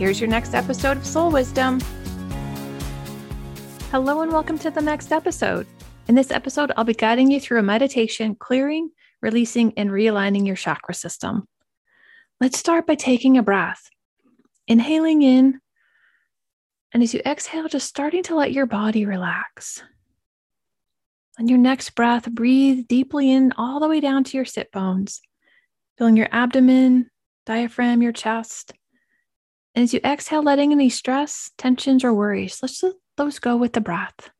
Here's your next episode of Soul Wisdom. Hello, and welcome to the next episode. In this episode, I'll be guiding you through a meditation clearing, releasing, and realigning your chakra system. Let's start by taking a breath, inhaling in, and as you exhale, just starting to let your body relax. On your next breath, breathe deeply in all the way down to your sit bones, filling your abdomen, diaphragm, your chest. And as you exhale, letting any stress, tensions, or worries, let's let those go with the breath.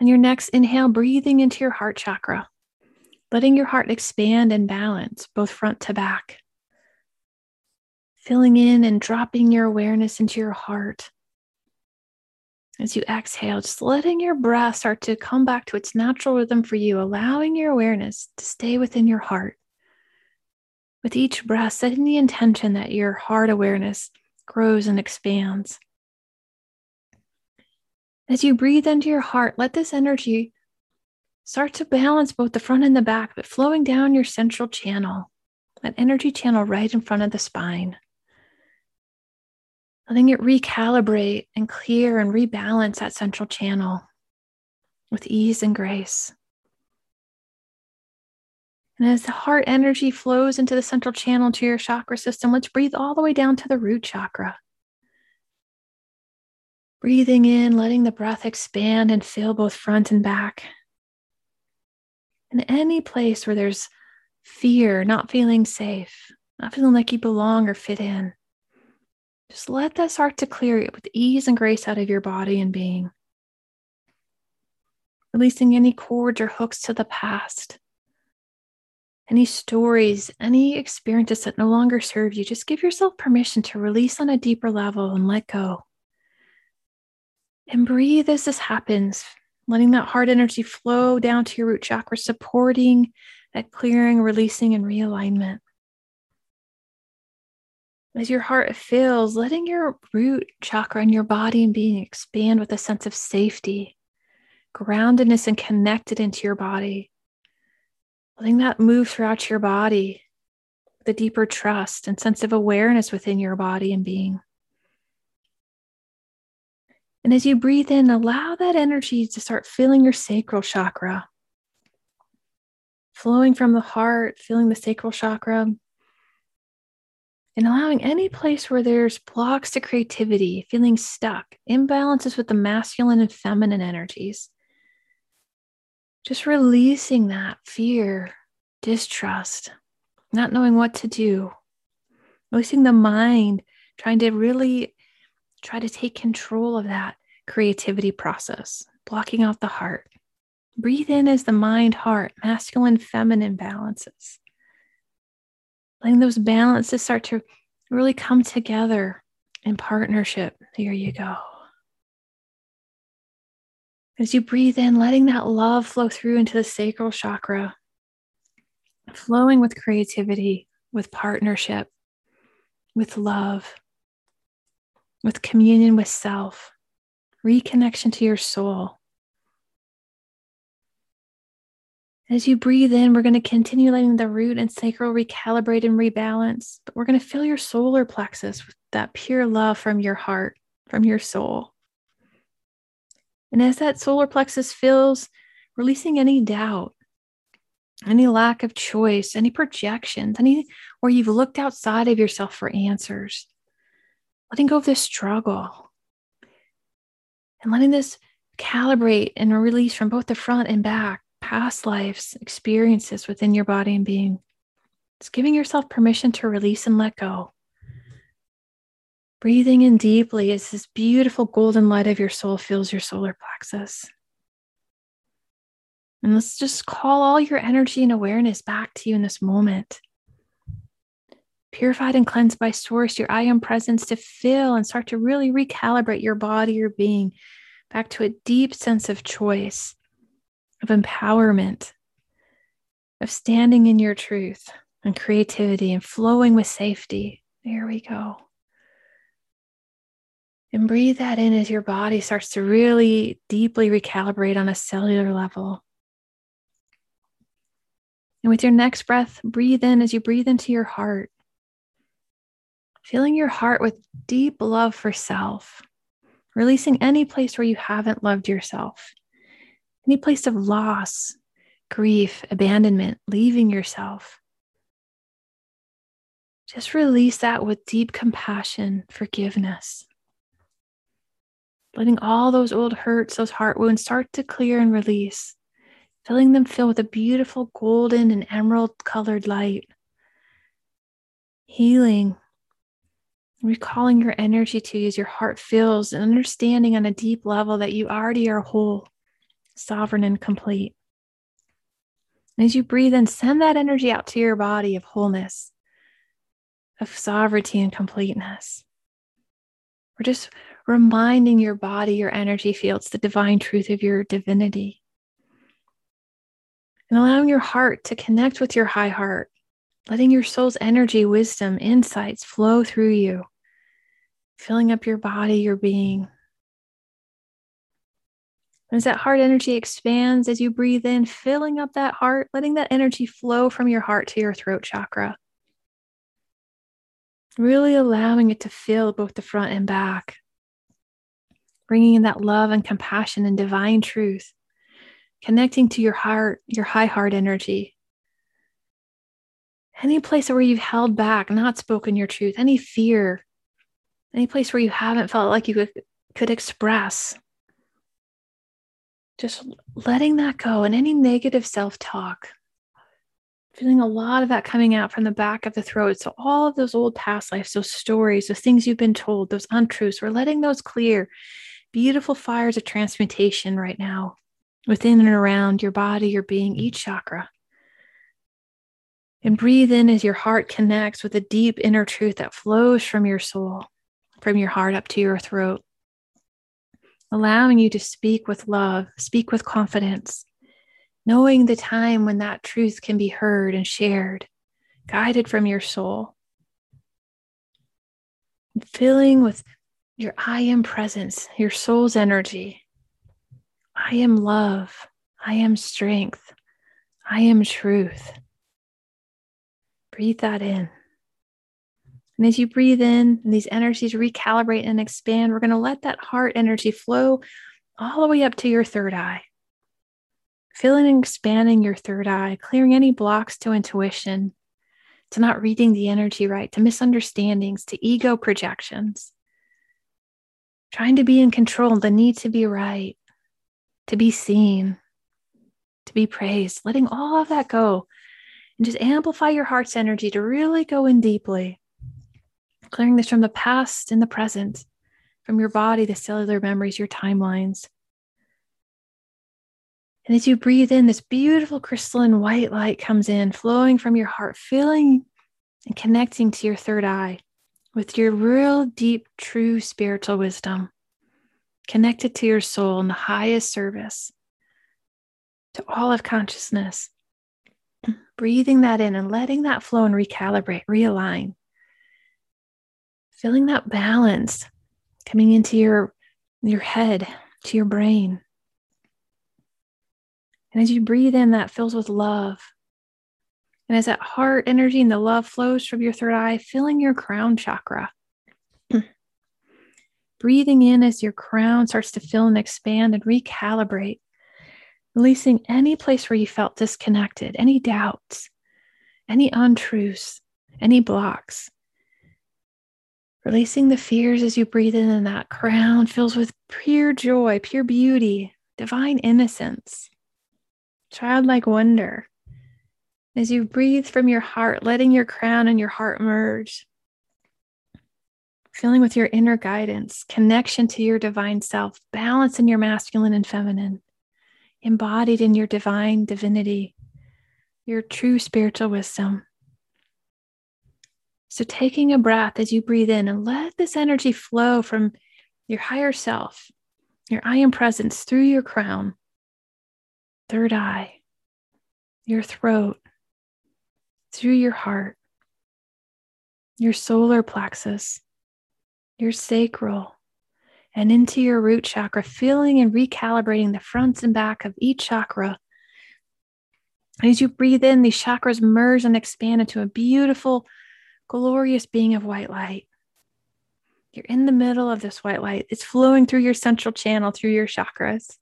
And your next inhale, breathing into your heart chakra, letting your heart expand and balance both front to back. Filling in and dropping your awareness into your heart. As you exhale, just letting your breath start to come back to its natural rhythm for you, allowing your awareness to stay within your heart. With each breath, setting the intention that your heart awareness grows and expands. As you breathe into your heart, let this energy start to balance both the front and the back, but flowing down your central channel, that energy channel right in front of the spine. Letting it recalibrate and clear and rebalance that central channel with ease and grace. And as the heart energy flows into the central channel to your chakra system, let's breathe all the way down to the root chakra. Breathing in, letting the breath expand and fill both front and back. In any place where there's fear, not feeling safe, not feeling like you belong or fit in, just let that start to clear it with ease and grace out of your body and being. Releasing any cords or hooks to the past any stories, any experiences that no longer serve you, just give yourself permission to release on a deeper level and let go. And breathe as this happens, letting that heart energy flow down to your root chakra, supporting that clearing, releasing, and realignment. As your heart fills, letting your root chakra and your body and being expand with a sense of safety, groundedness, and connected into your body letting that move throughout your body, the deeper trust and sense of awareness within your body and being. And as you breathe in, allow that energy to start filling your sacral chakra, flowing from the heart, filling the sacral chakra, and allowing any place where there's blocks to creativity, feeling stuck, imbalances with the masculine and feminine energies, just releasing that fear, distrust, not knowing what to do, releasing the mind, trying to really try to take control of that creativity process, blocking out the heart. Breathe in as the mind heart, masculine, feminine balances. Letting those balances start to really come together in partnership. Here you go. As you breathe in, letting that love flow through into the sacral chakra, flowing with creativity, with partnership, with love, with communion with self, reconnection to your soul. As you breathe in, we're going to continue letting the root and sacral recalibrate and rebalance, but we're going to fill your solar plexus with that pure love from your heart, from your soul. And as that solar plexus fills, releasing any doubt, any lack of choice, any projections, any where you've looked outside of yourself for answers, letting go of this struggle and letting this calibrate and release from both the front and back, past lives, experiences within your body and being. It's giving yourself permission to release and let go. Breathing in deeply as this beautiful golden light of your soul fills your solar plexus. And let's just call all your energy and awareness back to you in this moment. purified and cleansed by source, your I am presence to fill and start to really recalibrate your body, your being back to a deep sense of choice, of empowerment, of standing in your truth and creativity and flowing with safety. There we go. And breathe that in as your body starts to really deeply recalibrate on a cellular level. And with your next breath, breathe in as you breathe into your heart, filling your heart with deep love for self, releasing any place where you haven't loved yourself, any place of loss, grief, abandonment, leaving yourself. Just release that with deep compassion, forgiveness. Letting all those old hurts, those heart wounds start to clear and release, filling them fill with a beautiful golden and emerald colored light. Healing, recalling your energy to you as your heart fills and understanding on a deep level that you already are whole, sovereign, and complete. And as you breathe in, send that energy out to your body of wholeness, of sovereignty and completeness. We're just reminding your body, your energy fields, the divine truth of your divinity. And allowing your heart to connect with your high heart, letting your soul's energy, wisdom, insights flow through you, filling up your body, your being. As that heart energy expands as you breathe in, filling up that heart, letting that energy flow from your heart to your throat chakra. Really allowing it to fill both the front and back, bringing in that love and compassion and divine truth, connecting to your heart, your high heart energy. Any place where you've held back, not spoken your truth, any fear, any place where you haven't felt like you could, could express just letting that go and any negative self talk. Feeling a lot of that coming out from the back of the throat. So, all of those old past lives, those stories, those things you've been told, those untruths, we're letting those clear. Beautiful fires of transmutation right now within and around your body, your being, mm. each chakra. And breathe in as your heart connects with a deep inner truth that flows from your soul, from your heart up to your throat allowing you to speak with love, speak with confidence, knowing the time when that truth can be heard and shared, guided from your soul. Filling with your I am presence, your soul's energy. I am love. I am strength. I am truth. Breathe that in. And as you breathe in and these energies recalibrate and expand, we're going to let that heart energy flow all the way up to your third eye. Filling and expanding your third eye, clearing any blocks to intuition, to not reading the energy right, to misunderstandings, to ego projections. Trying to be in control, the need to be right, to be seen, to be praised, letting all of that go and just amplify your heart's energy to really go in deeply clearing this from the past and the present, from your body, the cellular memories, your timelines. And as you breathe in, this beautiful crystalline white light comes in, flowing from your heart, filling and connecting to your third eye with your real, deep, true spiritual wisdom, connected to your soul in the highest service, to all of consciousness. Breathing that in and letting that flow and recalibrate, realign feeling that balance coming into your your head to your brain and as you breathe in that fills with love and as that heart energy and the love flows from your third eye filling your crown chakra. Breathing in as your crown starts to fill and expand and recalibrate releasing any place where you felt disconnected any doubts any untruths any blocks. Releasing the fears as you breathe in, and that crown fills with pure joy, pure beauty, divine innocence, childlike wonder. As you breathe from your heart, letting your crown and your heart merge, feeling with your inner guidance, connection to your divine self, balance in your masculine and feminine, embodied in your divine divinity, your true spiritual wisdom. So, taking a breath as you breathe in and let this energy flow from your higher self, your I am presence through your crown, third eye, your throat, through your heart, your solar plexus, your sacral, and into your root chakra, feeling and recalibrating the fronts and back of each chakra. As you breathe in, these chakras merge and expand into a beautiful, glorious being of white light. You're in the middle of this white light. It's flowing through your central channel, through your chakras.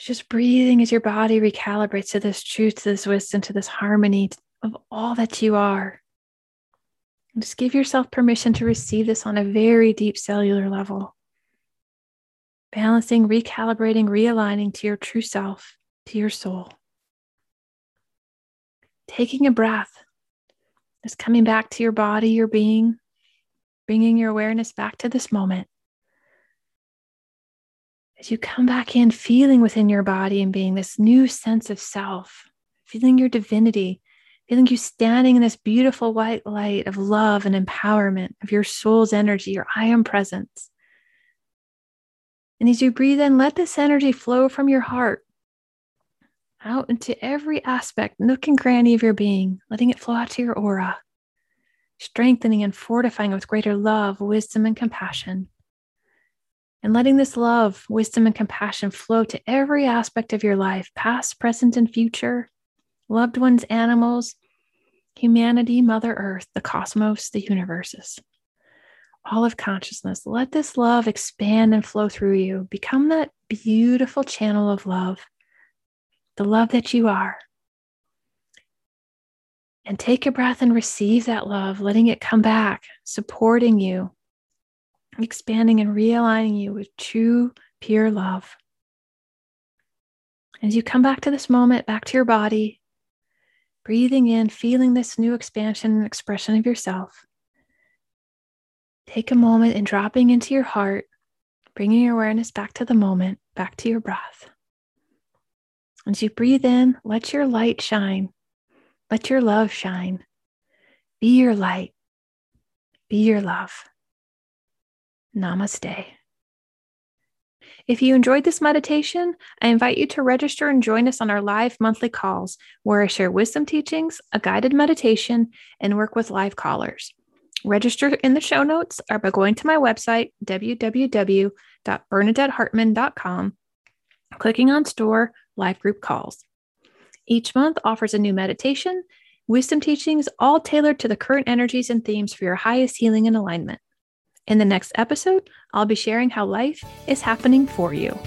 Just breathing as your body recalibrates to this truth, to this wisdom, to this harmony of all that you are. Just give yourself permission to receive this on a very deep cellular level. Balancing, recalibrating, realigning to your true self, to your soul. Taking a breath, just coming back to your body, your being, bringing your awareness back to this moment. As you come back in, feeling within your body and being this new sense of self, feeling your divinity, feeling you standing in this beautiful white light of love and empowerment of your soul's energy, your I am presence. And as you breathe in, let this energy flow from your heart out into every aspect, nook and cranny of your being, letting it flow out to your aura, strengthening and fortifying with greater love, wisdom, and compassion. And letting this love, wisdom, and compassion flow to every aspect of your life, past, present, and future, loved ones, animals, humanity, Mother Earth, the cosmos, the universes, all of consciousness. Let this love expand and flow through you. Become that beautiful channel of love, the love that you are. And take a breath and receive that love, letting it come back, supporting you, expanding and realigning you with true, pure love. As you come back to this moment, back to your body, breathing in, feeling this new expansion and expression of yourself. Take a moment and dropping into your heart, bringing your awareness back to the moment, back to your breath. As you breathe in, let your light shine. Let your love shine. Be your light. Be your love. Namaste. If you enjoyed this meditation, I invite you to register and join us on our live monthly calls, where I share wisdom teachings, a guided meditation, and work with live callers. Register in the show notes or by going to my website, www.bernadettehartman.com, clicking on Store Live Group Calls. Each month offers a new meditation, wisdom teachings, all tailored to the current energies and themes for your highest healing and alignment. In the next episode, I'll be sharing how life is happening for you.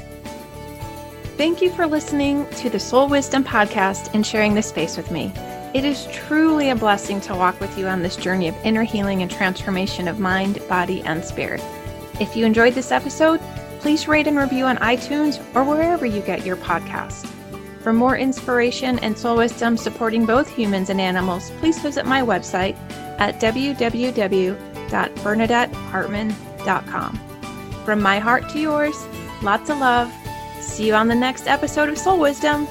Thank you for listening to the Soul Wisdom Podcast and sharing this space with me. It is truly a blessing to walk with you on this journey of inner healing and transformation of mind, body, and spirit. If you enjoyed this episode, please rate and review on iTunes or wherever you get your podcast. For more inspiration and soul wisdom supporting both humans and animals, please visit my website at www www.bernadettehartman.com. From my heart to yours, lots of love. See you on the next episode of Soul Wisdom.